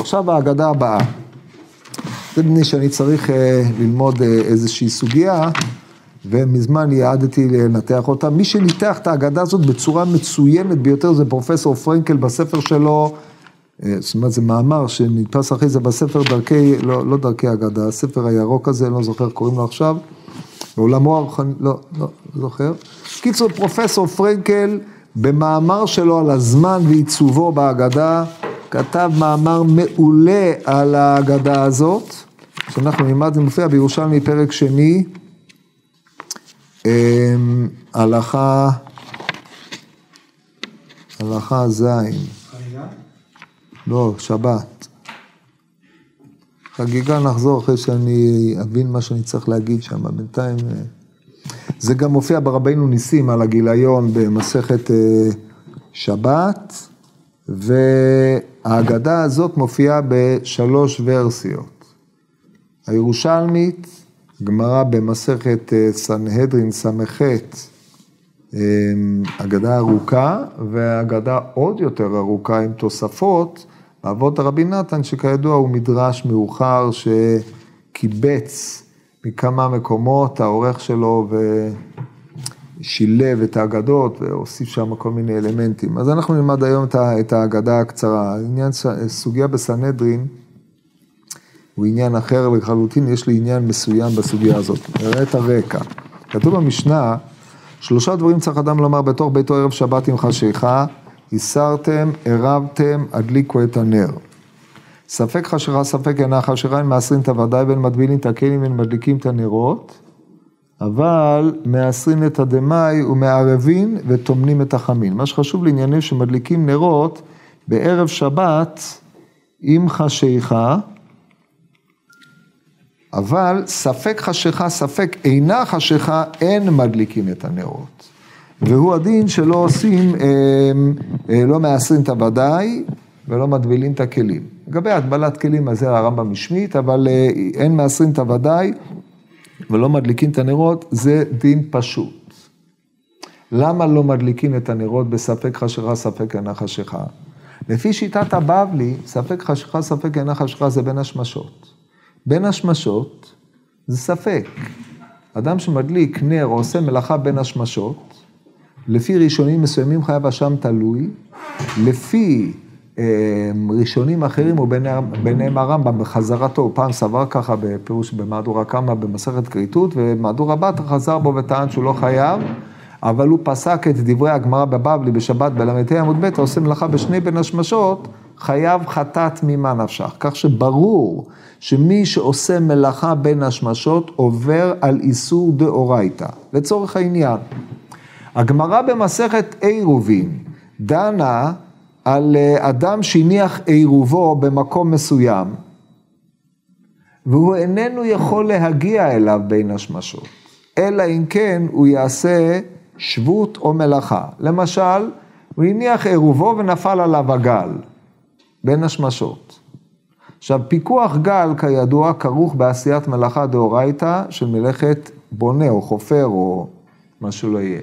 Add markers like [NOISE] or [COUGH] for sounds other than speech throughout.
עכשיו ההגדה הבאה. זה בני שאני צריך אה, ללמוד אה, איזושהי סוגיה, ומזמן יעדתי לנתח אותה. מי שניתח את ההגדה הזאת בצורה מצוינת ביותר זה פרופסור פרנקל בספר שלו, אה, זאת אומרת זה מאמר שנתפס אחרי זה בספר דרכי, לא, לא דרכי אגדה, הספר הירוק הזה, לא זוכר, קוראים לו עכשיו, בעולמו הרוחני, לא, לא, לא זוכר. קיצור, פרופסור פרנקל, במאמר שלו על הזמן ועיצובו בהגדה, כתב מאמר מעולה על ההגדה הזאת, שאנחנו נלמד, זה מופיע בירושלמי פרק שני, אמ, הלכה, הלכה זין. לא, שבת. חגיגה נחזור אחרי שאני אבין מה שאני צריך להגיד שם, בינתיים... אה, זה גם מופיע ברבינו ניסים על הגיליון במסכת אה, שבת, והאגדה הזאת מופיעה בשלוש ורסיות. הירושלמית, גמרא במסכת אה, סנהדרין ס"ח, אגדה ארוכה, ואגדה עוד יותר ארוכה עם תוספות, אבות הרבי נתן, שכידוע הוא מדרש מאוחר שקיבץ מכמה מקומות, העורך שלו ושילב את האגדות והוסיף שם כל מיני אלמנטים. אז אנחנו נלמד היום את האגדה הקצרה. עניין סוגיה בסנהדרין הוא עניין אחר לחלוטין, יש לי עניין מסוים בסוגיה הזאת. נראה את הרקע. כתוב במשנה, שלושה דברים צריך אדם לומר בתוך ביתו ערב שבת עם חשיכה. הסרתם, ערבתם, הדליקו את הנר. ספק חשיכה, ספק אינה חשיכה, אין מעשרים את הוודאי ואין מטבילים את הכלים ואין מדליקים את הנרות, אבל מעשרים את הדמאי ומערבין וטומנים את החמין. מה שחשוב לעניינים שמדליקים נרות בערב שבת עם חשיכה, אבל ספק חשיכה, ספק אינה חשיכה, אין מדליקים את הנרות. והוא הדין שלא עושים, אה, אה, לא מעשרים את הוודאי ולא מטבילים את הכלים. לגבי הטבלת כלים, אז זה הרמב"ם משמיט, אבל אה, אין מעשרים את הוודאי ולא מדליקים את הנרות, זה דין פשוט. למה לא מדליקים את הנרות בספק חשיכה, ספק אינה חשיכה? לפי שיטת הבבלי, ספק חשיכה, ספק אינה חשיכה זה בין השמשות. בין השמשות זה ספק. אדם שמדליק נר או עושה מלאכה בין השמשות, לפי ראשונים מסוימים חייב אשם תלוי, לפי ראשונים אחרים, וביניהם הרמב"ם בחזרתו, הוא פעם סבר ככה בפירוש במהדורה קמא במסכת כריתות, ומהדורה בת חזר בו וטען שהוא לא חייב, אבל הוא פסק את דברי הגמרא בבבלי בשבת בל"ה עמוד ב', העושה מלאכה בשני בין השמשות, חייב חטאת ממה נפשך. כך שברור שמי שעושה מלאכה בין השמשות עובר על איסור דאורייתא, לצורך העניין. הגמרא במסכת עירובין דנה על אה, אדם שהניח עירובו במקום מסוים, והוא איננו יכול להגיע אליו בין השמשות, אלא אם כן הוא יעשה שבות או מלאכה. למשל, הוא הניח עירובו ונפל עליו הגל בין השמשות. עכשיו, פיקוח גל, כידוע, כרוך בעשיית מלאכה דאורייתא של מלאכת בונה או חופר או מה שלא יהיה.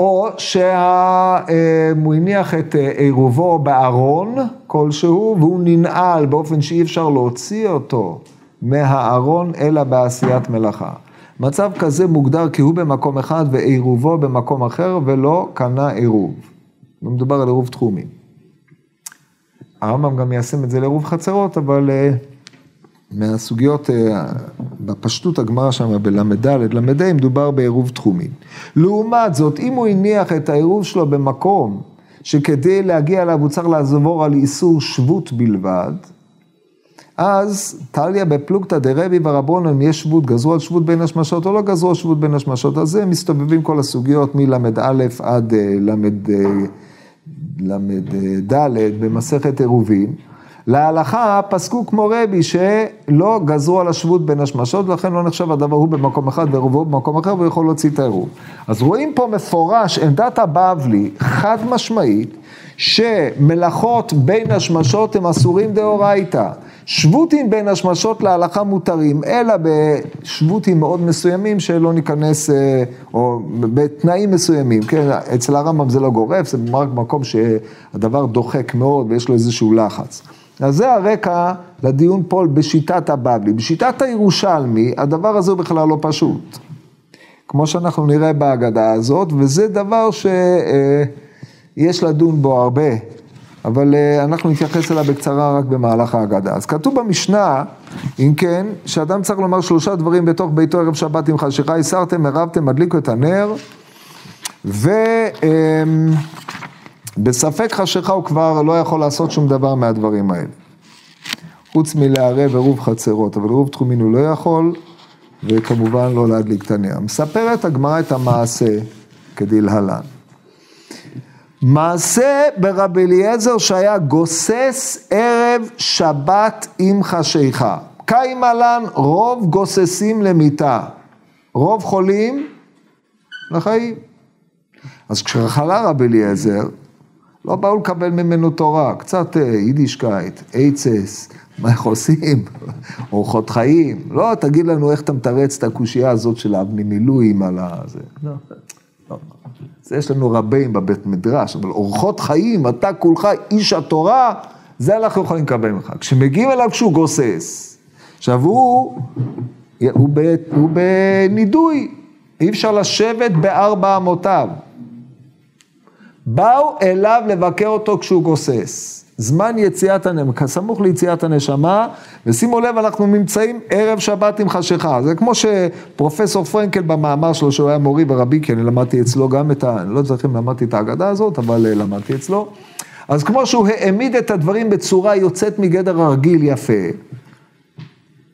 או שהוא הניח את אה, עירובו בארון כלשהו, והוא ננעל באופן שאי אפשר להוציא אותו מהארון, אלא בעשיית מלאכה. מצב כזה מוגדר כי הוא במקום אחד ועירובו במקום אחר, ולא קנה עירוב. מדובר על עירוב תחומי. הרמב"ם גם מיישם את זה לעירוב חצרות, אבל אה, מהסוגיות, אה, בפשטות הגמרא שם בל"ד, ל"ה, מדובר בעירוב תחומין. לעומת זאת, אם הוא הניח את העירוב שלו במקום שכדי להגיע אליו הוא צריך לעבור על איסור שבות בלבד, אז טליה בפלוגתא דרבי ורבונן, יש שבות, גזרו על שבות בין השמשות או לא גזרו על שבות בין השמשות, אז זה מסתובבים כל הסוגיות מל"א עד אה, ל"ד במסכת עירובין. להלכה פסקו כמו רבי שלא גזרו על השבות בין השמשות, ולכן לא נחשב הדבר הוא במקום אחד ועירובו במקום אחר, והוא יכול להוציא את העירוב. אז רואים פה מפורש עמדת הבבלי, חד משמעית, שמלאכות בין השמשות הם אסורים דאורייתא. שבותים בין השמשות להלכה מותרים, אלא בשבותים מאוד מסוימים שלא ניכנס, אה, או בתנאים מסוימים, כן, אצל הרמב"ם זה לא גורף, זה רק מקום שהדבר דוחק מאוד ויש לו איזשהו לחץ. אז זה הרקע לדיון פה בשיטת הבבלי. בשיטת הירושלמי, הדבר הזה הוא בכלל לא פשוט. כמו שאנחנו נראה בהגדה הזאת, וזה דבר שיש לדון בו הרבה, אבל אנחנו נתייחס אליו בקצרה רק במהלך ההגדה. אז כתוב במשנה, אם כן, שאדם צריך לומר שלושה דברים בתוך ביתו ערב שבת עם חשיכה, הסרתם, הרבתם, הדליקו את הנר, ובספק חשיכה הוא כבר לא יכול לעשות שום דבר מהדברים האלה. חוץ מלערב עירוב חצרות, אבל עירוב תחומין הוא לא יכול, וכמובן לא להדליק את הנר. מספרת הגמרא את המעשה כדלהלן. מעשה ברבי אליעזר שהיה גוסס ערב שבת עם חשיכה. קיימה לן רוב גוססים למיתה, רוב חולים לחיים. אז כשחלה רבי אליעזר, לא באו לקבל ממנו תורה, קצת אה, יידישקייט, אייצס, מה איך עושים, [LAUGHS] אורחות חיים. לא, תגיד לנו איך אתה מתרץ את הקושייה הזאת של האבני מילואים על הזה. לא, לא. זה יש לנו רבים בבית מדרש, אבל אורחות חיים, אתה כולך איש התורה, זה אנחנו יכולים לקבל ממך. כשמגיעים אליו כשהוא גוסס, עכשיו הוא, הוא, ב, הוא בנידוי, אי אפשר לשבת בארבע אמותיו. באו אליו לבקר אותו כשהוא גוסס. זמן יציאת הנשמה, סמוך ליציאת הנשמה, ושימו לב, אנחנו נמצאים ערב שבת עם חשיכה. זה כמו שפרופסור פרנקל במאמר שלו, שהוא היה מורי ברבי, כי אני למדתי אצלו גם את ה... אני לא זוכר אם למדתי את ההגדה הזאת, אבל אה, למדתי אצלו. אז כמו שהוא העמיד את הדברים בצורה יוצאת מגדר הרגיל יפה,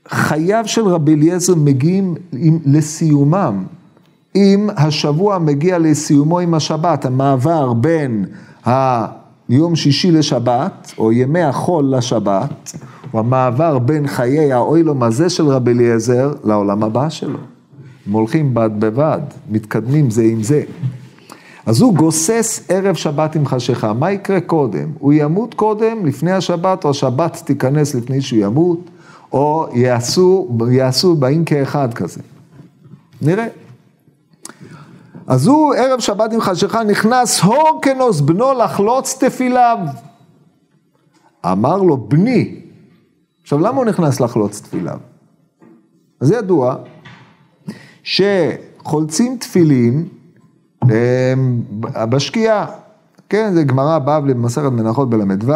חייו של רבי אליעזר מגיעים עם, לסיומם. אם השבוע מגיע לסיומו עם השבת, המעבר בין ה... יום שישי לשבת, או ימי החול לשבת, הוא המעבר בין חיי האוילום הזה של רבי אליעזר לעולם הבא שלו. הם הולכים בד בבד, מתקדמים זה עם זה. אז הוא גוסס ערב שבת עם חשיכה, מה יקרה קודם? הוא ימות קודם, לפני השבת, או השבת תיכנס לפני שהוא ימות, או יעשו, יעשו באים כאחד כזה. נראה. אז הוא ערב שבת עם חשיכה נכנס הורקנוס בנו לחלוץ תפיליו. אמר לו בני, עכשיו למה הוא נכנס לחלוץ תפיליו? אז ידוע שחולצים תפילין בשקיעה, כן, זה גמרא בבלי במסכת מנחות בל"ו,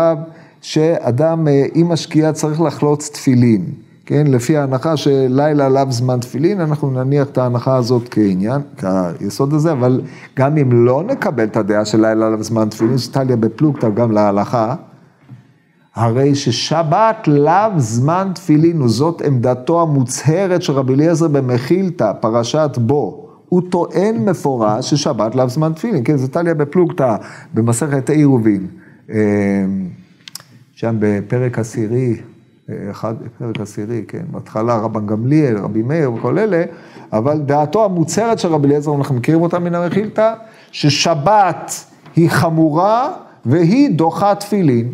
שאדם עם השקיעה צריך לחלוץ תפילין. כן, לפי ההנחה שלילה עליו זמן תפילין, אנחנו נניח את ההנחה הזאת כעניין, כיסוד הזה, אבל גם אם לא נקבל את הדעה של לילה עליו זמן תפילין, שטליה בפלוגתא גם להלכה, הרי ששבת לאו זמן תפילין, וזאת עמדתו המוצהרת של רבי אליעזר במחילתא, פרשת בו. הוא טוען מפורש ששבת לאו זמן תפילין, כן, זה טליה בפלוגתא, במסכת עירובין, אה, שם בפרק עשירי, אחד, פרק עשירי, כן, בהתחלה רבן גמליאל, רבי מאיר וכל אלה, אבל דעתו המוצהרת של רבי אליעזר, אנחנו מכירים אותה מן הרכילתא, ששבת היא חמורה והיא דוחה תפילין.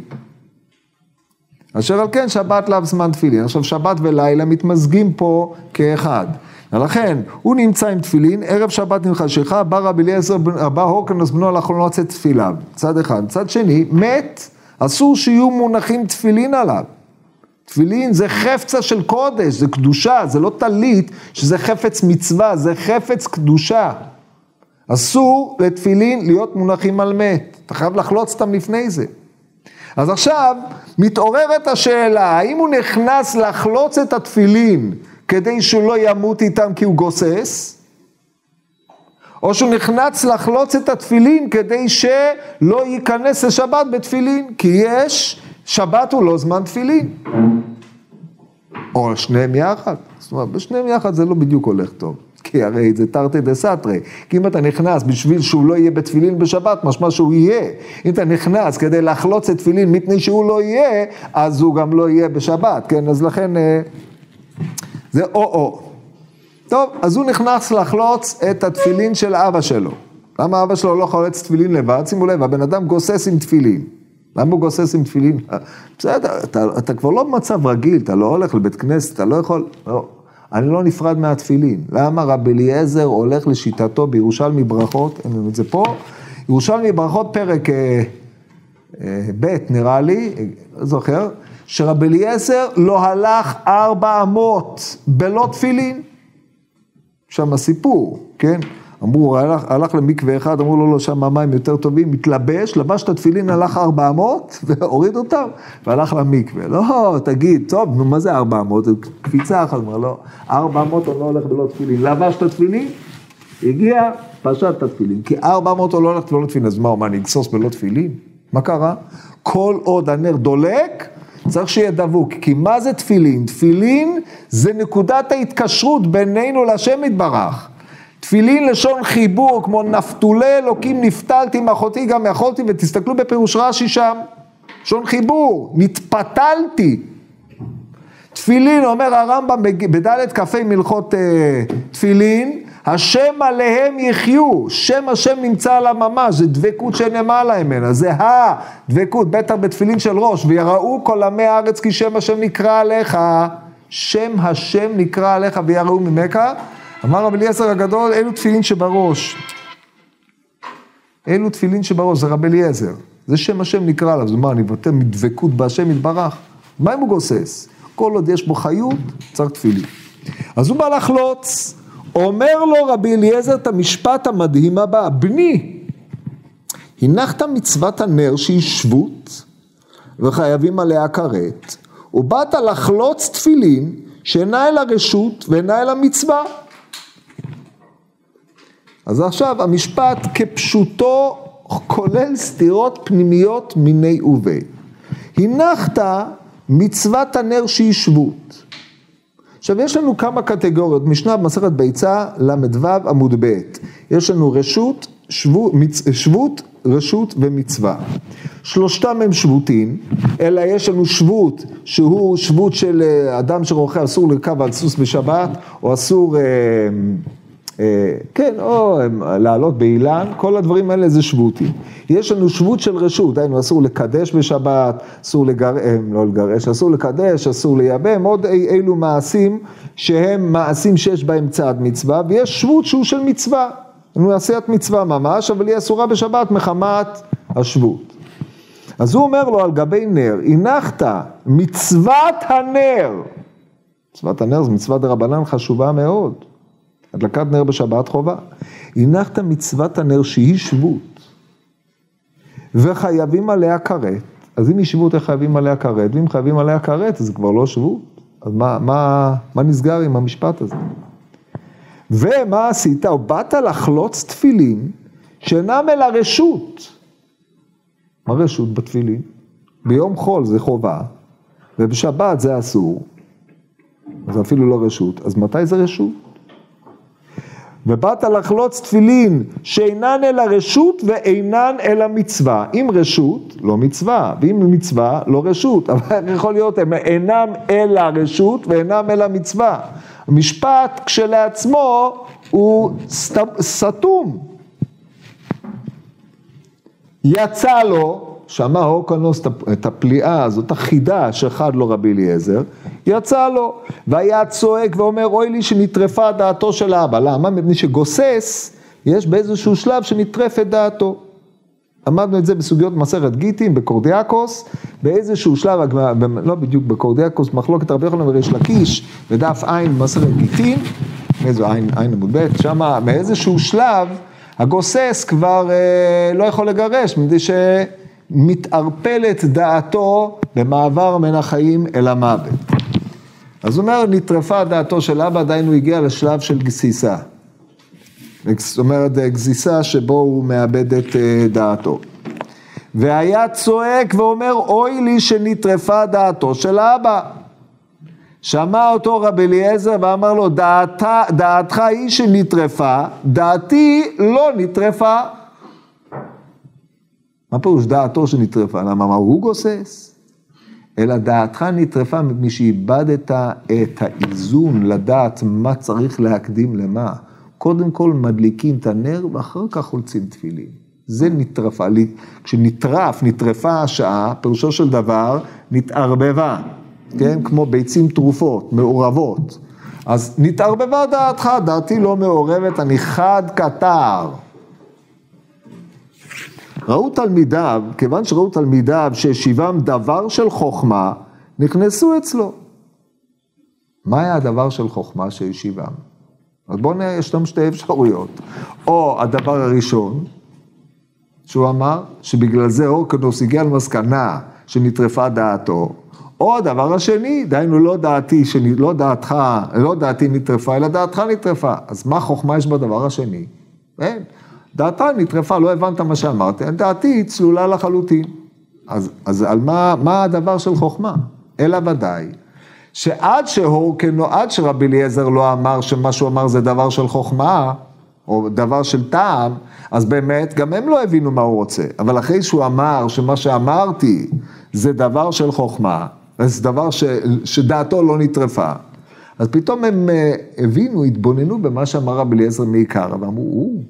אשר על כן שבת לאו זמן תפילין. עכשיו שבת ולילה מתמזגים פה כאחד. ולכן, הוא נמצא עם תפילין, ערב שבת עם חשיכה, בא רבי אליעזר, בא הורקנוס בנו לאחרונה לצאת תפילה. צד אחד. צד שני, מת, אסור שיהיו מונחים תפילין עליו. תפילין זה חפצה של קודש, זה קדושה, זה לא טלית שזה חפץ מצווה, זה חפץ קדושה. אסור לתפילין להיות מונחים על מת, אתה חייב לחלוץ אותם לפני זה. אז עכשיו מתעוררת השאלה, האם הוא נכנס לחלוץ את התפילין כדי שהוא לא ימות איתם כי הוא גוסס? או שהוא נכנס לחלוץ את התפילין כדי שלא ייכנס לשבת בתפילין, כי יש שבת הוא לא זמן תפילין. או שניהם יחד. זאת אומרת, בשניהם יחד זה לא בדיוק הולך טוב. כי הרי זה תרתי דה סתרי. כי אם אתה נכנס בשביל שהוא לא יהיה בתפילין בשבת, משמע שהוא יהיה. אם אתה נכנס כדי לחלוץ את תפילין מפני שהוא לא יהיה, אז הוא גם לא יהיה בשבת, כן? אז לכן אה, זה או-או. טוב, אז הוא נכנס לחלוץ את התפילין של אבא שלו. למה אבא שלו לא חולץ תפילין לבד? שימו לב, הבן אדם גוסס עם תפילין. למה הוא גוסס עם תפילין? [LAUGHS] בסדר, אתה, אתה כבר לא במצב רגיל, אתה לא הולך לבית כנסת, אתה לא יכול, לא. אני לא נפרד מהתפילין. למה רבי אליעזר הולך לשיטתו בירושלמי ברכות, אין לנו את זה פה, ירושלמי ברכות פרק אה, אה, ב' נראה לי, לא זוכר, שרבי אליעזר לא הלך ארבע אמות בלא תפילין. שם סיפור, כן? אמרו, הלך, הלך למקווה אחד, אמרו לו, לא, שם המים יותר טובים, מתלבש, לבש את התפילין, הלך ארבע אמות, [LAUGHS] והוריד אותם, והלך למקווה. לא, תגיד, טוב, נו, מה זה ארבע אמות? קפיצה אחת, אמר, לא, ארבע אמות אני לא הולך בלא תפילין. לבש את התפילין, הגיע, פשט את התפילין. כי ארבע אמות הוא לא הולך בלא תפילין, אז מה, מה, אני אגסוס בלא תפילין? מה קרה? כל עוד הנר דולק, צריך שיהיה דבוק, כי מה זה תפילין? תפילין זה נקודת ההתקשרות בינינו לשם יתברך. תפילין לשון חיבור, כמו נפתולי אלוקים נפתלתי מאחותי גם יכולתי, ותסתכלו בפירוש רש"י שם, לשון חיבור, נתפתלתי. תפילין, אומר הרמב"ם בדלת כ"ה מלכות אה, תפילין, השם עליהם יחיו, שם השם נמצא על הממש, זה דבקות שנמעלה ממנה, זה הדבקות, בטח בתפילין של ראש, ויראו כל עמי הארץ כי שם השם נקרא עליך, שם השם נקרא עליך ויראו ממך, אמר רבי אליעזר הגדול, אלו תפילין שבראש. אלו תפילין שבראש, זה רבי אליעזר. זה שם השם נקרא עליו, זאת אומרת, אני מבטא מדבקות בהשם יתברך. מה אם הוא גוסס? כל עוד יש בו חיות, צריך תפילין. אז הוא בא לחלוץ, אומר לו רבי אליעזר את המשפט המדהים הבא, בני, הנחת מצוות הנר שהיא שבות, וחייבים עליה כרת, ובאת לחלוץ תפילין שאינה אל הרשות ואינה אל המצווה. אז עכשיו המשפט כפשוטו כולל סתירות פנימיות מיני ובי. הנחת מצוות הנר שהיא שבות. עכשיו יש לנו כמה קטגוריות, משנה במסכת ביצה ל"ו עמוד ב', יש לנו רשות, שבות, שבות, רשות ומצווה. שלושתם הם שבותים, אלא יש לנו שבות שהוא שבות של אה, אדם שרוחה אסור לרכב על סוס בשבת, או אסור... אה, כן, או לעלות באילן, כל הדברים האלה זה שבותים. יש לנו שבות של רשות, היינו אסור לקדש בשבת, אסור לגרש, אה, לא לגרש, אסור לקדש, אסור לייבם, עוד אילו מעשים שהם מעשים שיש בהם צעד מצווה, ויש שבות שהוא של מצווה, לנו עשיית מצווה ממש, אבל היא אסורה בשבת מחמת השבות. אז הוא אומר לו על גבי נר, הנחת מצוות הנר, מצוות הנר זו מצוות דרבנן חשובה מאוד. הדלקת נר בשבת חובה. הנחת מצוות הנר שהיא שבות, וחייבים עליה כרת, אז אם היא שבות, איך חייבים עליה כרת? ואם חייבים עליה כרת, אז זה כבר לא שבות. אז מה, מה, מה נסגר עם המשפט הזה? ומה עשית? או באת לחלוץ תפילין שאינם אל הרשות. מה רשות בתפילין? ביום חול זה חובה, ובשבת זה אסור, אז אפילו לא רשות. אז מתי זה רשות? ובאת לחלוץ תפילין שאינן אל הרשות ואינן אל המצווה. אם רשות, לא מצווה, ואם מצווה, לא רשות. [LAUGHS] אבל יכול להיות, הם אינם אל הרשות ואינם אל המצווה. המשפט כשלעצמו הוא סתום. יצא לו שמע הורקנוס את הפליאה הזאת, החידה שאחד לו רבי אליעזר, יצא לו, והיה צועק ואומר, אוי לי שנטרפה דעתו של האבא. למה? מפני שגוסס, יש באיזשהו שלב שנטרפת דעתו. למדנו את זה בסוגיות מסכת גיטין, בקורדיאקוס, באיזשהו שלב, לא בדיוק בקורדיאקוס, מחלוקת רבי יוחנן וריש לקיש, בדף עין במסכת גיטין, איזו עין, עין עמוד ב', שמה מאיזשהו שלב, הגוסס כבר אה, לא יכול לגרש, מפני ש... מתערפלת דעתו במעבר מן החיים אל המוות. אז הוא אומר, נטרפה דעתו של אבא, עדיין הוא הגיע לשלב של גסיסה. זאת אומרת, גסיסה שבו הוא מאבד את אה, דעתו. והיה צועק ואומר, אוי לי שנטרפה דעתו של אבא. שמע אותו רבי אליעזר ואמר לו, דעת, דעתך היא שנטרפה, דעתי לא נטרפה. מה פירוש דעתו שנטרפה? למה מה הוא גוסס? אלא דעתך נטרפה מפני שאיבדת את האיזון לדעת מה צריך להקדים למה. קודם כל מדליקים את הנר ואחר כך חולצים תפילין. זה נטרפה. כשנטרף, נטרפה השעה, פירושו של דבר, נתערבבה, כן? כמו ביצים טרופות, מעורבות. אז נתערבבה דעתך, דעתי לא מעורבת, אני חד קטר. ראו תלמידיו, כיוון שראו תלמידיו שהשיבם דבר של חוכמה, נכנסו אצלו. מה היה הדבר של חוכמה שהשיבם? אז בואו נראה, יש לנו שתי אפשרויות. או הדבר הראשון, שהוא אמר, שבגלל זה אורקנוס הגיע למסקנה שנטרפה דעתו, או הדבר השני, דהיינו לא דעתי, שאני, לא דעתך, לא דעתי נטרפה, אלא דעתך נטרפה. אז מה חוכמה יש בדבר השני? אין. דעתה נטרפה, לא הבנת מה שאמרתי, דעתי צלולה לחלוטין. אז, אז על מה, מה הדבר של חוכמה? אלא ודאי, שעד שהורקנו, עד שרבי אליעזר לא אמר שמה שהוא אמר זה דבר של חוכמה, או דבר של טעם, אז באמת גם הם לא הבינו מה הוא רוצה. אבל אחרי שהוא אמר שמה שאמרתי זה דבר של חוכמה, זה דבר ש, שדעתו לא נטרפה, אז פתאום הם אה, הבינו, התבוננו במה שאמר רבי אליעזר מעיקר, ואמרו, הוא,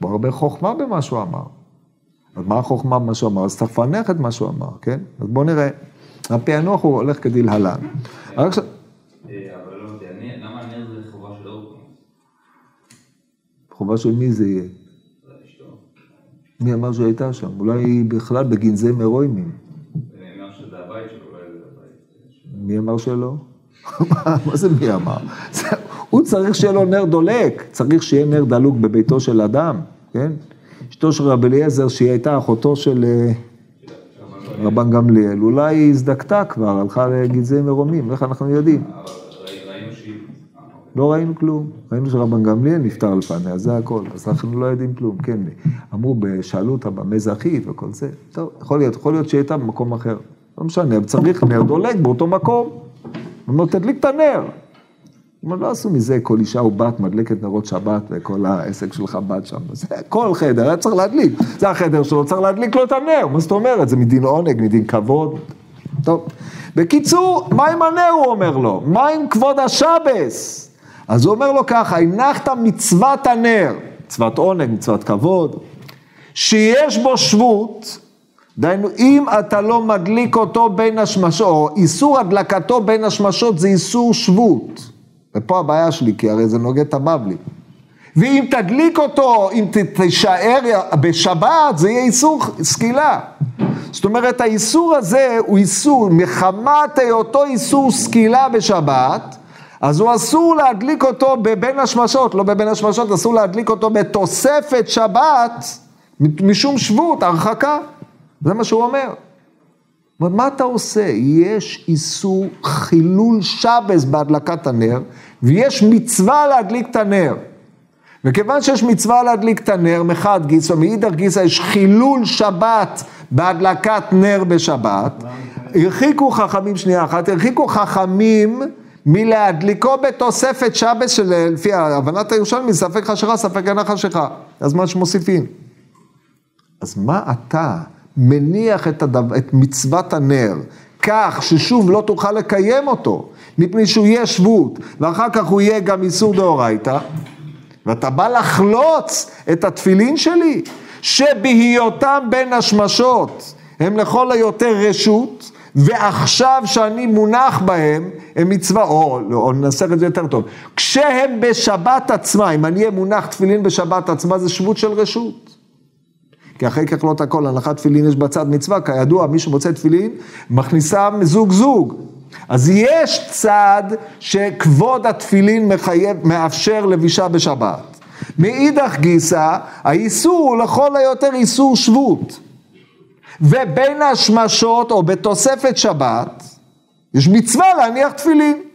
בוא הרבה חוכמה במה שהוא אמר. אז מה החוכמה במה שהוא אמר? אז צריך לפענח את מה שהוא אמר, כן? אז בואו נראה. הפענוח הוא הולך כדלהלן. אה, אבל לא יודע, למה הנר זה חובה של אורקוס? חובה של מי זה יהיה? מי אמר שהיא הייתה שם? אולי בכלל בגנזי מרוימים. זה. מי אמר שלא? [LAUGHS] מה זה מי אמר? הוא צריך שיהיה לו נר דולק, צריך שיהיה נר דלוק בביתו של אדם, כן? אשתו של רבי אליעזר, שהיא הייתה אחותו של אה, רבן גמליאל, אולי היא הזדקתה כבר, הלכה לגזעי מרומים, איך אנחנו יודעים? לא ראינו כלום, ראינו שרבן גמליאל נפטר לפניה, זה הכל, אז אנחנו לא יודעים כלום, כן, אמרו, שאלו אותה במה זכית? וכל זה, טוב, יכול להיות, יכול להיות שהיא הייתה במקום אחר, לא משנה, צריך נר דולק באותו מקום, הוא אומר, תדליק את הנר. כלומר, לא עשו מזה כל אישה ובת מדלקת נרות שבת וכל העסק של חב"ד שם. זה כל חדר, היה צריך להדליק. זה החדר שלו, צריך להדליק לו את הנר. מה זאת אומרת? זה מדין עונג, מדין כבוד. טוב. בקיצור, מה עם הנר, הוא אומר לו? מה עם כבוד השבס? אז הוא אומר לו ככה, הנחת מצוות הנר, מצוות עונג, מצוות כבוד, שיש בו שבות, דהיינו, אם אתה לא מדליק אותו בין השמשות, או איסור הדלקתו בין השמשות זה איסור שבות. ופה הבעיה שלי, כי הרי זה נוגד את הבבלי. ואם תדליק אותו, אם תישאר בשבת, זה יהיה איסור סקילה. זאת אומרת, האיסור הזה הוא איסור, מחמת היותו איסור סקילה בשבת, אז הוא אסור להדליק אותו בבין השמשות, לא בבין השמשות, אסור להדליק אותו בתוספת שבת, משום שבות, הרחקה. זה מה שהוא אומר. מה אתה עושה? יש איסור חילול שבס בהדלקת הנר, ויש מצווה להדליק את הנר. וכיוון שיש מצווה להדליק את הנר, מחד גיסא, מאידך גיסא יש חילול שבת בהדלקת נר בשבת, הרחיקו חכמים, שנייה אחת, הרחיקו חכמים מלהדליקו בתוספת שבס של, לפי הבנת הירושלמי, ספק חשיכה, ספק אינה חשיכה. אז מה שמוסיפים. אז מה אתה מניח את, הדבר, את מצוות הנר כך ששוב לא תוכל לקיים אותו, מפני שהוא יהיה שבות, ואחר כך הוא יהיה גם איסור דאורייתא, ואתה בא לחלוץ את התפילין שלי, שבהיותם בין השמשות הם לכל היותר רשות, ועכשיו שאני מונח בהם, הם מצווה, או, או ננסח את זה יותר טוב, כשהם בשבת עצמה, אם אני אהיה מונח תפילין בשבת עצמה, זה שבות של רשות. כי אחרי ככלות הכל, הנחת תפילין יש בצד מצווה, כידוע, מי שמוצא תפילין, מכניסה זוג זוג. אז יש צד שכבוד התפילין מחייב, מאפשר לבישה בשבת. מאידך גיסא, האיסור הוא לכל היותר איסור שבות. ובין השמשות, או בתוספת שבת, יש מצווה להניח תפילין.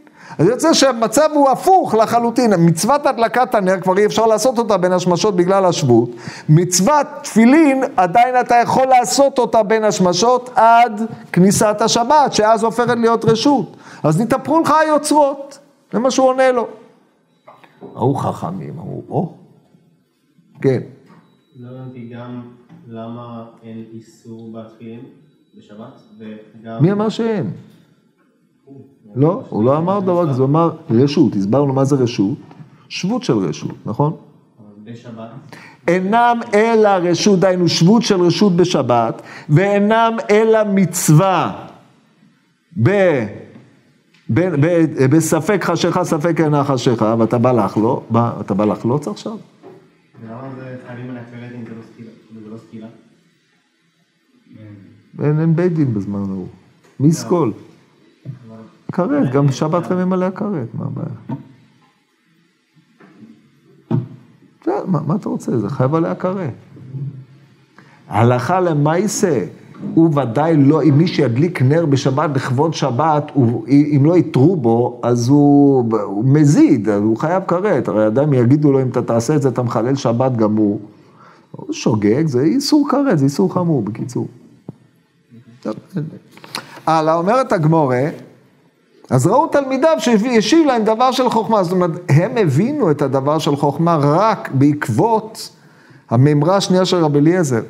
אז יוצא שהמצב הוא הפוך לחלוטין, מצוות הדלקת הנר כבר אי אפשר לעשות אותה בין השמשות בגלל השבות, מצוות תפילין עדיין אתה יכול לעשות אותה בין השמשות עד כניסת השבת, שאז הופכת להיות רשות. אז נתהפכו לך היוצרות, זה מה שהוא עונה לו. ההוא חכמים, ההוא, או, כן. לא הבנתי גם למה אין איסור בתפילין בשבת, וגם... מי אמר שאין? לא, הוא לא אמר דבר כזה, הוא אמר רשות, הסברנו מה זה רשות, שבות של רשות, נכון? בשבת. אינם אלא רשות, דהיינו שבות של רשות בשבת, ואינם אלא מצווה ב, ב, ב, בספק חשיכה, ספק אינה חשיכה, ואתה בא לחלוץ, אתה בא לחלוץ עכשיו? ולמה זה חייבים על הכרת אם זה לא סקילה? לא אין בית דין בזמן ההוא. מי סקול? כרת, גם בשבת חייבים עליה כרת, מה הבעיה? מה, מה אתה רוצה? זה חייב עליה כרת. הלכה למעשה, הוא ודאי לא, אם מי שידליק נר בשבת לכבוד שבת, הוא, אם לא יתרו בו, אז הוא, הוא מזיד, הוא חייב כרת. הרי אדם יגידו לו, אם אתה תעשה את זה, אתה מחלל שבת גמור. הוא שוגג, זה איסור כרת, זה איסור חמור, בקיצור. הלאה, אומרת הגמורה, אז ראו תלמידיו שהשיב להם דבר של חוכמה, זאת אומרת, הם הבינו את הדבר של חוכמה רק בעקבות המימרה השנייה של רבי אליעזר.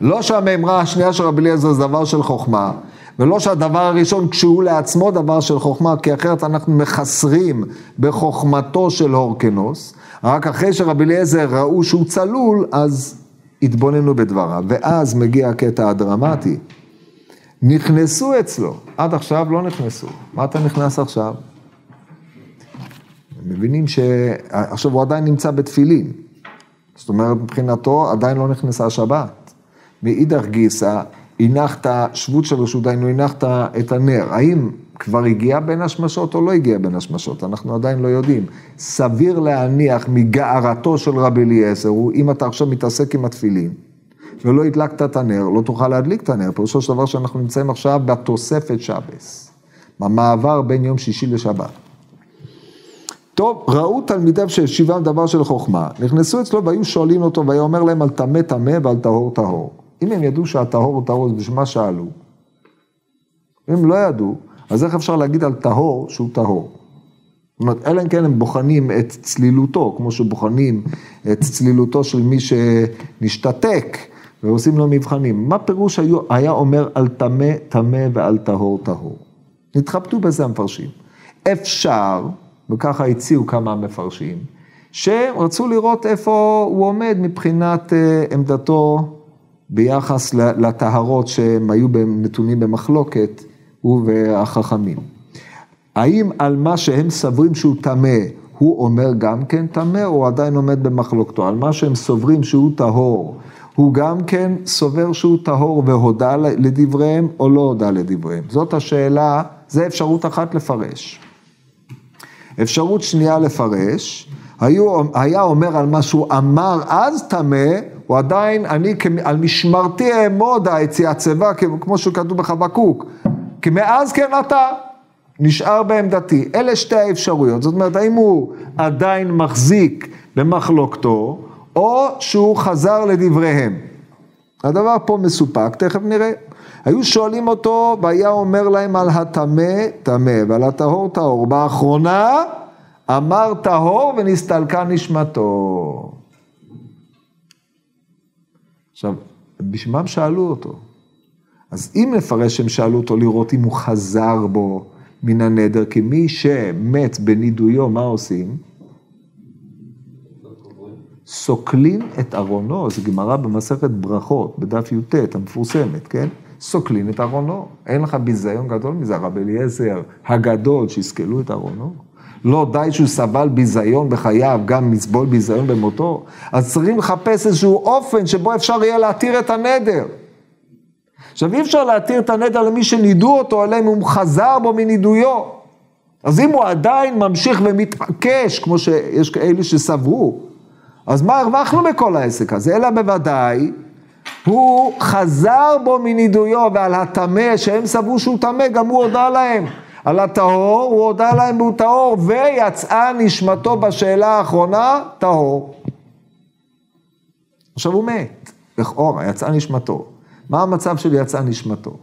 לא שהמימרה השנייה של רבי אליעזר זה דבר של חוכמה, ולא שהדבר הראשון כשהוא לעצמו דבר של חוכמה, כי אחרת אנחנו מחסרים בחוכמתו של הורקנוס, רק אחרי שרבי אליעזר ראו שהוא צלול, אז התבוננו בדבריו. ואז מגיע הקטע הדרמטי. נכנסו אצלו, עד עכשיו לא נכנסו. מה אתה נכנס עכשיו? הם מבינים ש... עכשיו הוא עדיין נמצא בתפילין. זאת אומרת, מבחינתו עדיין לא נכנסה השבת. מאידך גיסא, הנחת שבות של רשות, דהיינו הנחת את הנר. האם כבר הגיע בין השמשות או לא הגיע בין השמשות? אנחנו עדיין לא יודעים. סביר להניח מגערתו של רבי אליעזר, אם אתה עכשיו מתעסק עם התפילין. ולא הדלקת את הנר, לא תוכל להדליק את הנר. פירושו של דבר שאנחנו נמצאים עכשיו בתוספת שבס, במעבר בין יום שישי לשבת. טוב, ראו תלמידיו של שיבם דבר של חוכמה, נכנסו אצלו והיו שואלים אותו, והיה אומר להם על טמא טמא ועל טהור טהור. אם הם ידעו שהטהור הוא טהור, אז בשביל מה שאלו? אם הם לא ידעו, אז איך אפשר להגיד על טהור שהוא טהור? זאת אומרת, אלא אם כן הם בוחנים את צלילותו, כמו שבוחנים את צלילותו של מי שנשתתק ועושים לו מבחנים. מה פירוש היו, היה אומר על טמא טמא ועל טהור טהור? נתחבטו בזה המפרשים. אפשר, וככה הציעו כמה המפרשים, שרצו לראות איפה הוא עומד מבחינת אה, עמדתו ביחס לטהרות שהם היו נתונים במחלוקת, הוא והחכמים. האם על מה שהם סוברים שהוא טמא, הוא אומר גם כן טמא, או עדיין עומד במחלוקתו? על מה שהם סוברים שהוא טהור, הוא גם כן סובר שהוא טהור והודה לדבריהם או לא הודה לדבריהם? זאת השאלה, זה אפשרות אחת לפרש. אפשרות שנייה לפרש, היו, היה אומר על מה שהוא אמר אז טמא, הוא עדיין, אני על משמרתי אעמוד היציאת שיבה, כמו שכתוב בחבקוק, כי מאז כן אתה נשאר בעמדתי. אלה שתי האפשרויות, זאת אומרת, האם הוא עדיין מחזיק במחלוקתו, או שהוא חזר לדבריהם. הדבר פה מסופק, תכף נראה. היו שואלים אותו, והיה אומר להם על הטמא, טמא, ועל הטהור, טהור. באחרונה אמר טהור ונסתלקה נשמתו. עכשיו, בשביל מה הם שאלו אותו? אז אם נפרש שהם שאלו אותו לראות אם הוא חזר בו מן הנדר, כי מי שמת בנידויו, מה עושים? סוקלים את ארונו, זו גמרא במסכת ברכות, בדף י"ט המפורסמת, כן? סוקלים את ארונו. אין לך ביזיון גדול מזה, הרב אליעזר הגדול שיסקלו את ארונו. לא די שהוא סבל ביזיון בחייו, גם מסבול ביזיון במותו, אז צריכים לחפש איזשהו אופן שבו אפשר יהיה להתיר את הנדר. עכשיו אי אפשר להתיר את הנדר למי שנידו אותו, אלא אם הוא חזר בו מנידויו. אז אם הוא עדיין ממשיך ומתעקש, כמו שיש כאלה שסברו, אז מה הרווחנו בכל העסק הזה? אלא בוודאי, הוא חזר בו מנידויו ועל הטמא, שהם סברו שהוא טמא, גם הוא הודה להם. על הטהור, הוא הודה להם והוא טהור, ויצאה נשמתו בשאלה האחרונה, טהור. עכשיו הוא מת, לכאורה, יצאה נשמתו. מה המצב של יצאה נשמתו?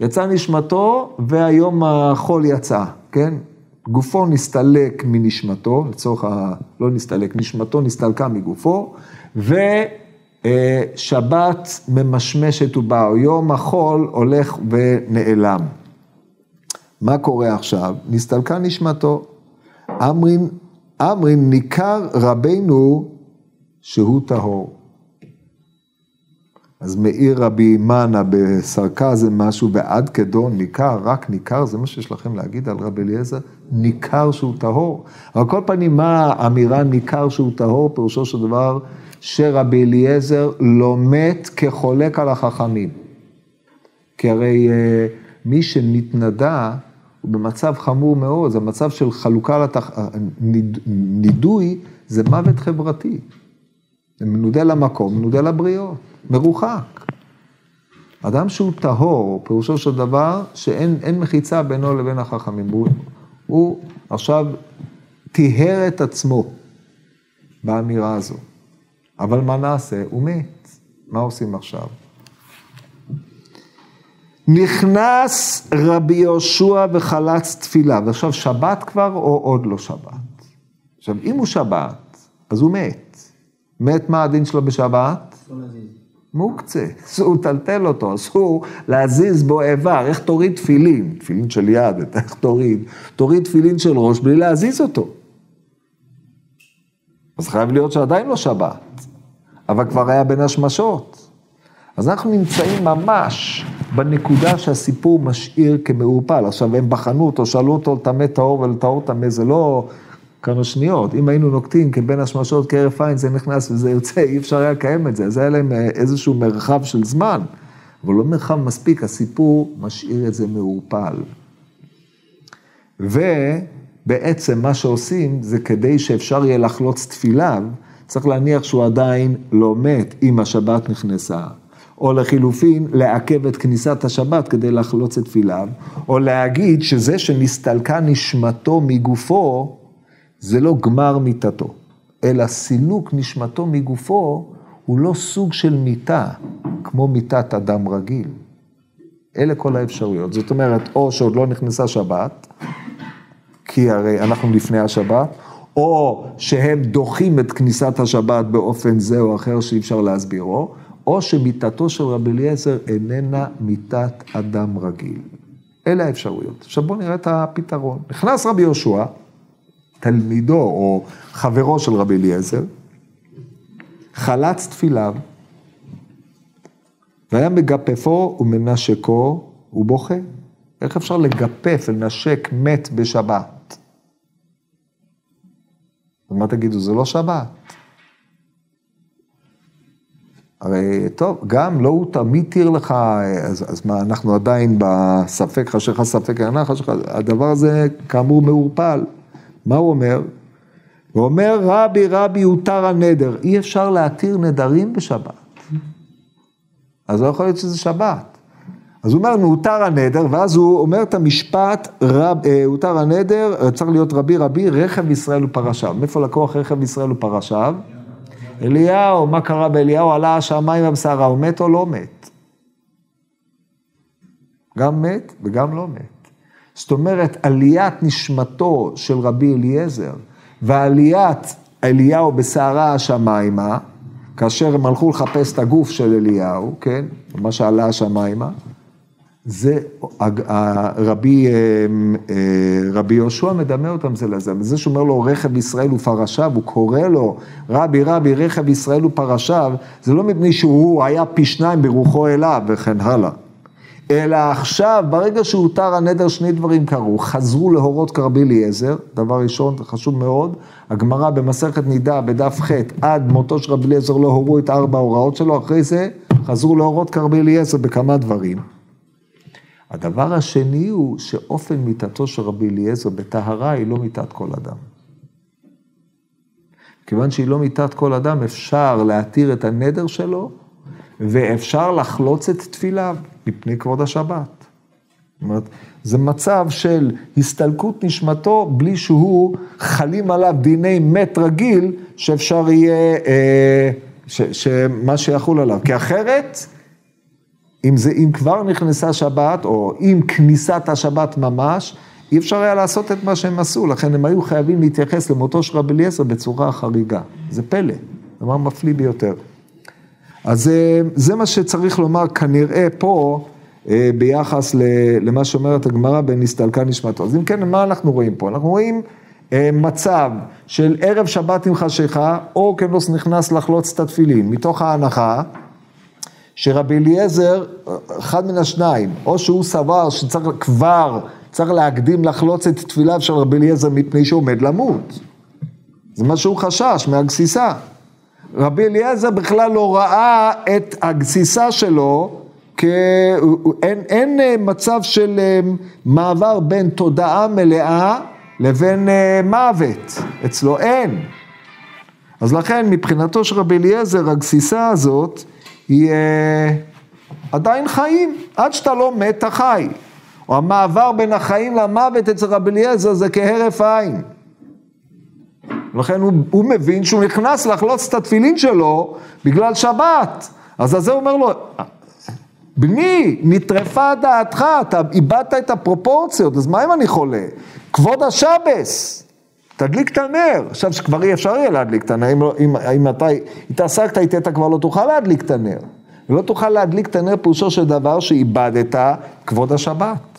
יצאה נשמתו והיום החול יצא, כן? גופו נסתלק מנשמתו, לצורך ה... לא נסתלק, נשמתו נסתלקה מגופו, ושבת ממשמשת ובאה, יום החול הולך ונעלם. מה קורה עכשיו? נסתלקה נשמתו. אמרין, אמרין ניכר רבנו שהוא טהור. אז מאיר רבי מנה בסרקזם משהו, ועד כדו ניכר, רק ניכר, זה מה שיש לכם להגיד על רבי אליעזר? ניכר שהוא טהור. אבל כל פנים, מה האמירה ניכר שהוא טהור? פירושו של דבר שרבי אליעזר לא מת כחולק על החכמים. כי הרי אה, מי שנתנדה הוא במצב חמור מאוד, זה מצב של חלוקה לתח... נידוי, זה מוות חברתי. זה מנודה למקום, מנודה לבריות, מרוחק. אדם שהוא טהור, פירושו של דבר שאין מחיצה בינו לבין החכמים. הוא, הוא עכשיו טיהר את עצמו באמירה הזו. אבל מה נעשה? הוא מת. מה עושים עכשיו? נכנס רבי יהושע וחלץ תפילה, ועכשיו שבת כבר או עוד לא שבת? עכשיו, אם הוא שבת, אז הוא מת. מת מה הדין שלו בשבת? מוקצה, אסור לטלטל אותו, אסור להזיז בו איבר, איך תוריד תפילין, תפילין של יד, איך תוריד? תוריד תפילין של ראש בלי להזיז אותו. אז חייב להיות שעדיין לא שבת, אבל כבר היה בין השמשות. אז אנחנו נמצאים ממש בנקודה שהסיפור משאיר כמעורפל. עכשיו, הם בחנו אותו, שאלו אותו לטמא טהור ולטהור טמא, זה לא כמה שניות. אם היינו נוקטים כבין השמשות כהרף עין, זה נכנס וזה יוצא, אי אפשר היה לקיים את זה. אז היה להם אה, איזשהו מרחב של זמן, אבל לא מרחב מספיק, הסיפור משאיר את זה מעורפל. ובעצם מה שעושים זה כדי שאפשר יהיה לחלוץ תפיליו, צריך להניח שהוא עדיין לא מת אם השבת נכנסה. או לחילופין, לעכב את כניסת השבת כדי לחלוץ את תפיליו, או להגיד שזה שנסתלקה נשמתו מגופו, זה לא גמר מיתתו, אלא סילוק נשמתו מגופו הוא לא סוג של מיתה, כמו מיתת אדם רגיל. אלה כל האפשרויות. זאת אומרת, או שעוד לא נכנסה שבת, כי הרי אנחנו לפני השבת, או שהם דוחים את כניסת השבת באופן זה או אחר שאי אפשר להסבירו, או שמיתתו של רבי אליעזר איננה מיתת אדם רגיל. אלה האפשרויות. עכשיו בואו נראה את הפתרון. נכנס רבי יהושע, תלמידו או חברו של רבי אליעזר, חלץ תפיליו, והיה מגפפו ומנשקו ובוכה. איך אפשר לגפף, לנשק מת בשבת? ומה תגידו, זה לא שבת. הרי טוב, גם לא הוא תמיד תיר לך, אז, אז מה, אנחנו עדיין בספק חשך ספק ענה חשך, הדבר הזה כאמור מעורפל. מה הוא אומר? הוא אומר, רבי רבי הותר הנדר, אי אפשר להתיר נדרים בשבת. אז לא יכול להיות שזה שבת. אז הוא אומר, הותר הנדר, ואז הוא אומר את המשפט, רב, אה, הותר הנדר, צריך להיות רבי רבי, רכב ישראל ופרשיו. מאיפה לקוח רכב ישראל ופרשיו? אליהו, מה קרה באליהו? עלה השמיים הבשרה, הוא מת או לא מת? גם מת וגם לא מת. זאת אומרת, עליית נשמתו של רבי אליעזר ועליית אליהו בסערה השמיימה, כאשר הם הלכו לחפש את הגוף של אליהו, כן, מה שעלה השמיימה, זה רבי, אה, אה, רבי יהושע מדמה אותם זה לזה, וזה שאומר לו רכב ישראל ופרשיו, הוא קורא לו רבי רבי רכב ישראל ופרשיו, זה לא מפני שהוא היה פי שניים ברוחו אליו וכן הלאה. אלא עכשיו, ברגע שהותר הנדר, שני דברים קרו, חזרו להורות כרבי אליעזר, דבר ראשון, חשוב מאוד, הגמרא במסכת נידה בדף ח' עד מותו של רבי אליעזר לא הורו את ארבע ההוראות שלו, אחרי זה חזרו להורות כרבי אליעזר בכמה דברים. הדבר השני הוא שאופן מיתתו של רבי אליעזר בטהרה היא לא מיתת כל אדם. כיוון שהיא לא מיתת כל אדם, אפשר להתיר את הנדר שלו, ואפשר לחלוץ את תפיליו מפני כבוד השבת. זאת אומרת, זה מצב של הסתלקות נשמתו בלי שהוא חלים עליו דיני מת רגיל, שאפשר יהיה, אה, ש, שמה שיחול עליו. כי אחרת, אם, זה, אם כבר נכנסה שבת, או עם כניסת השבת ממש, אי אפשר היה לעשות את מה שהם עשו, לכן הם היו חייבים להתייחס למותו של רבי אליעזר בצורה חריגה. זה פלא, דבר מפליא ביותר. אז אה, זה מה שצריך לומר כנראה פה, אה, ביחס למה שאומרת הגמרא בין נסתלקה נשמתו. אז אם כן, מה אנחנו רואים פה? אנחנו רואים אה, מצב של ערב שבת עם חשיכה, או כנוס נכנס לחלוץ את התפילין, מתוך ההנחה שרבי אליעזר, אחד מן השניים, או שהוא סבר שצריך כבר, צריך להקדים לחלוץ את תפיליו של רבי אליעזר מפני שהוא עומד למות. זה מה שהוא חשש מהגסיסה. רבי אליעזר בכלל לא ראה את הגסיסה שלו, כ... אין, אין אה, מצב של אה, מעבר בין תודעה מלאה לבין אה, מוות, אצלו אין. אז לכן מבחינתו של רבי אליעזר הגסיסה הזאת היא עדיין חיים, עד שאתה לא מת אתה חי. או המעבר בין החיים למוות אצל רבי אליעזר זה כהרף עין. לכן הוא, הוא מבין שהוא נכנס לחלוץ את התפילין שלו בגלל שבת. אז על זה הוא אומר לו, בני, נטרפה דעתך, אתה איבדת את הפרופורציות, אז מה אם אני חולה? כבוד השבס, תדליק את הנר. עכשיו שכבר אי אפשר יהיה להדליק את הנר, אם, לא- אם, אם אתה התעסקת איתי, אתה כבר לא תוכל להדליק את הנר. ולא תוכל להדליק את הנר פירושו של דבר שאיבדת כבוד השבת.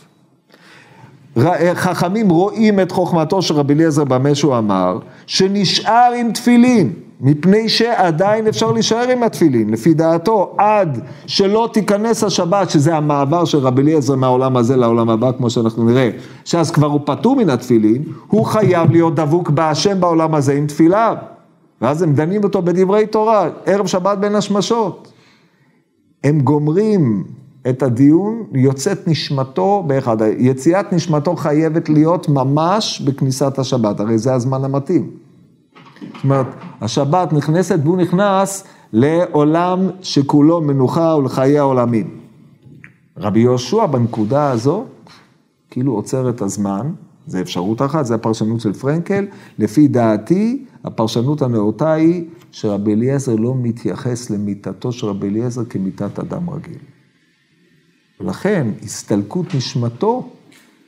אה, חכמים רואים את חוכמתו של רבי אליעזר במה שהוא אמר, שנשאר עם תפילין, מפני שעדיין אפשר להישאר עם התפילין, לפי דעתו, עד שלא תיכנס השבת, שזה המעבר של רבי אליעזר מהעולם הזה לעולם הבא, כמו שאנחנו נראה, שאז כבר הוא פטור מן התפילין, הוא חייב להיות דבוק בהשם בעולם הזה עם תפיליו. ואז הם דנים אותו בדברי תורה, ערב שבת בין השמשות. הם גומרים את הדיון, יוצאת נשמתו באחד. יציאת נשמתו חייבת להיות ממש בכניסת השבת, הרי זה הזמן המתאים. זאת אומרת, השבת נכנסת והוא נכנס לעולם שכולו מנוחה ולחיי העולמים. רבי יהושע בנקודה הזו, כאילו עוצר את הזמן, זה אפשרות אחת, זה הפרשנות של פרנקל, לפי דעתי, הפרשנות הנאותה היא שרבי אליעזר לא מתייחס למיתתו של רבי אליעזר כמיתת אדם רגיל. ולכן הסתלקות נשמתו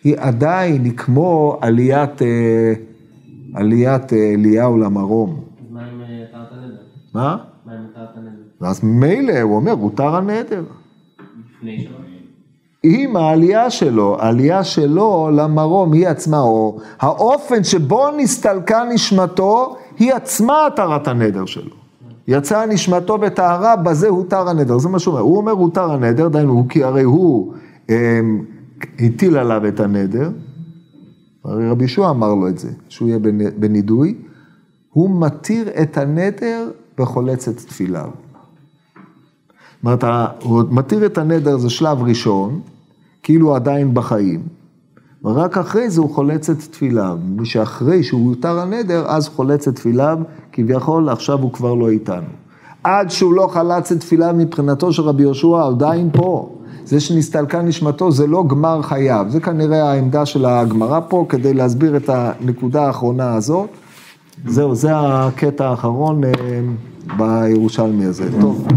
היא עדיין, היא כמו עליית, אה, עליית אה, אליהו למרום. אז מה עם אה, התרת הנדר? מה? מה עם התרת הנדר? ואז מילא, הוא אומר, הותר הנדר. לפני שבת? עם העלייה שלו, העלייה שלו למרום היא עצמה, או האופן שבו נסתלקה נשמתו, היא עצמה התרת הנדר שלו. יצאה נשמתו בטהרה, בזה הותר הנדר, זה מה שהוא אומר. הוא אומר הותר הנדר, דהיינו, כי הרי הוא אה, הטיל עליו את הנדר, הרי רבי ישוע אמר לו את זה, שהוא יהיה בנידוי, הוא מתיר את הנדר בחולצת תפיליו. זאת אומרת, הוא מתיר את הנדר, זה שלב ראשון, כאילו עדיין בחיים, ורק אחרי זה הוא חולץ את תפיליו. מי שאחרי שהוא הותר הנדר, אז חולץ את תפיליו, כביכול עכשיו הוא כבר לא איתנו. עד שהוא לא חלץ את תפיליו מבחינתו של רבי יהושע, עדיין פה. זה שנסתלקה נשמתו זה לא גמר חייו, זה כנראה העמדה של הגמרא פה כדי להסביר את הנקודה האחרונה הזאת. זהו, זה הקטע האחרון אה, בירושלמי הזה. טוב.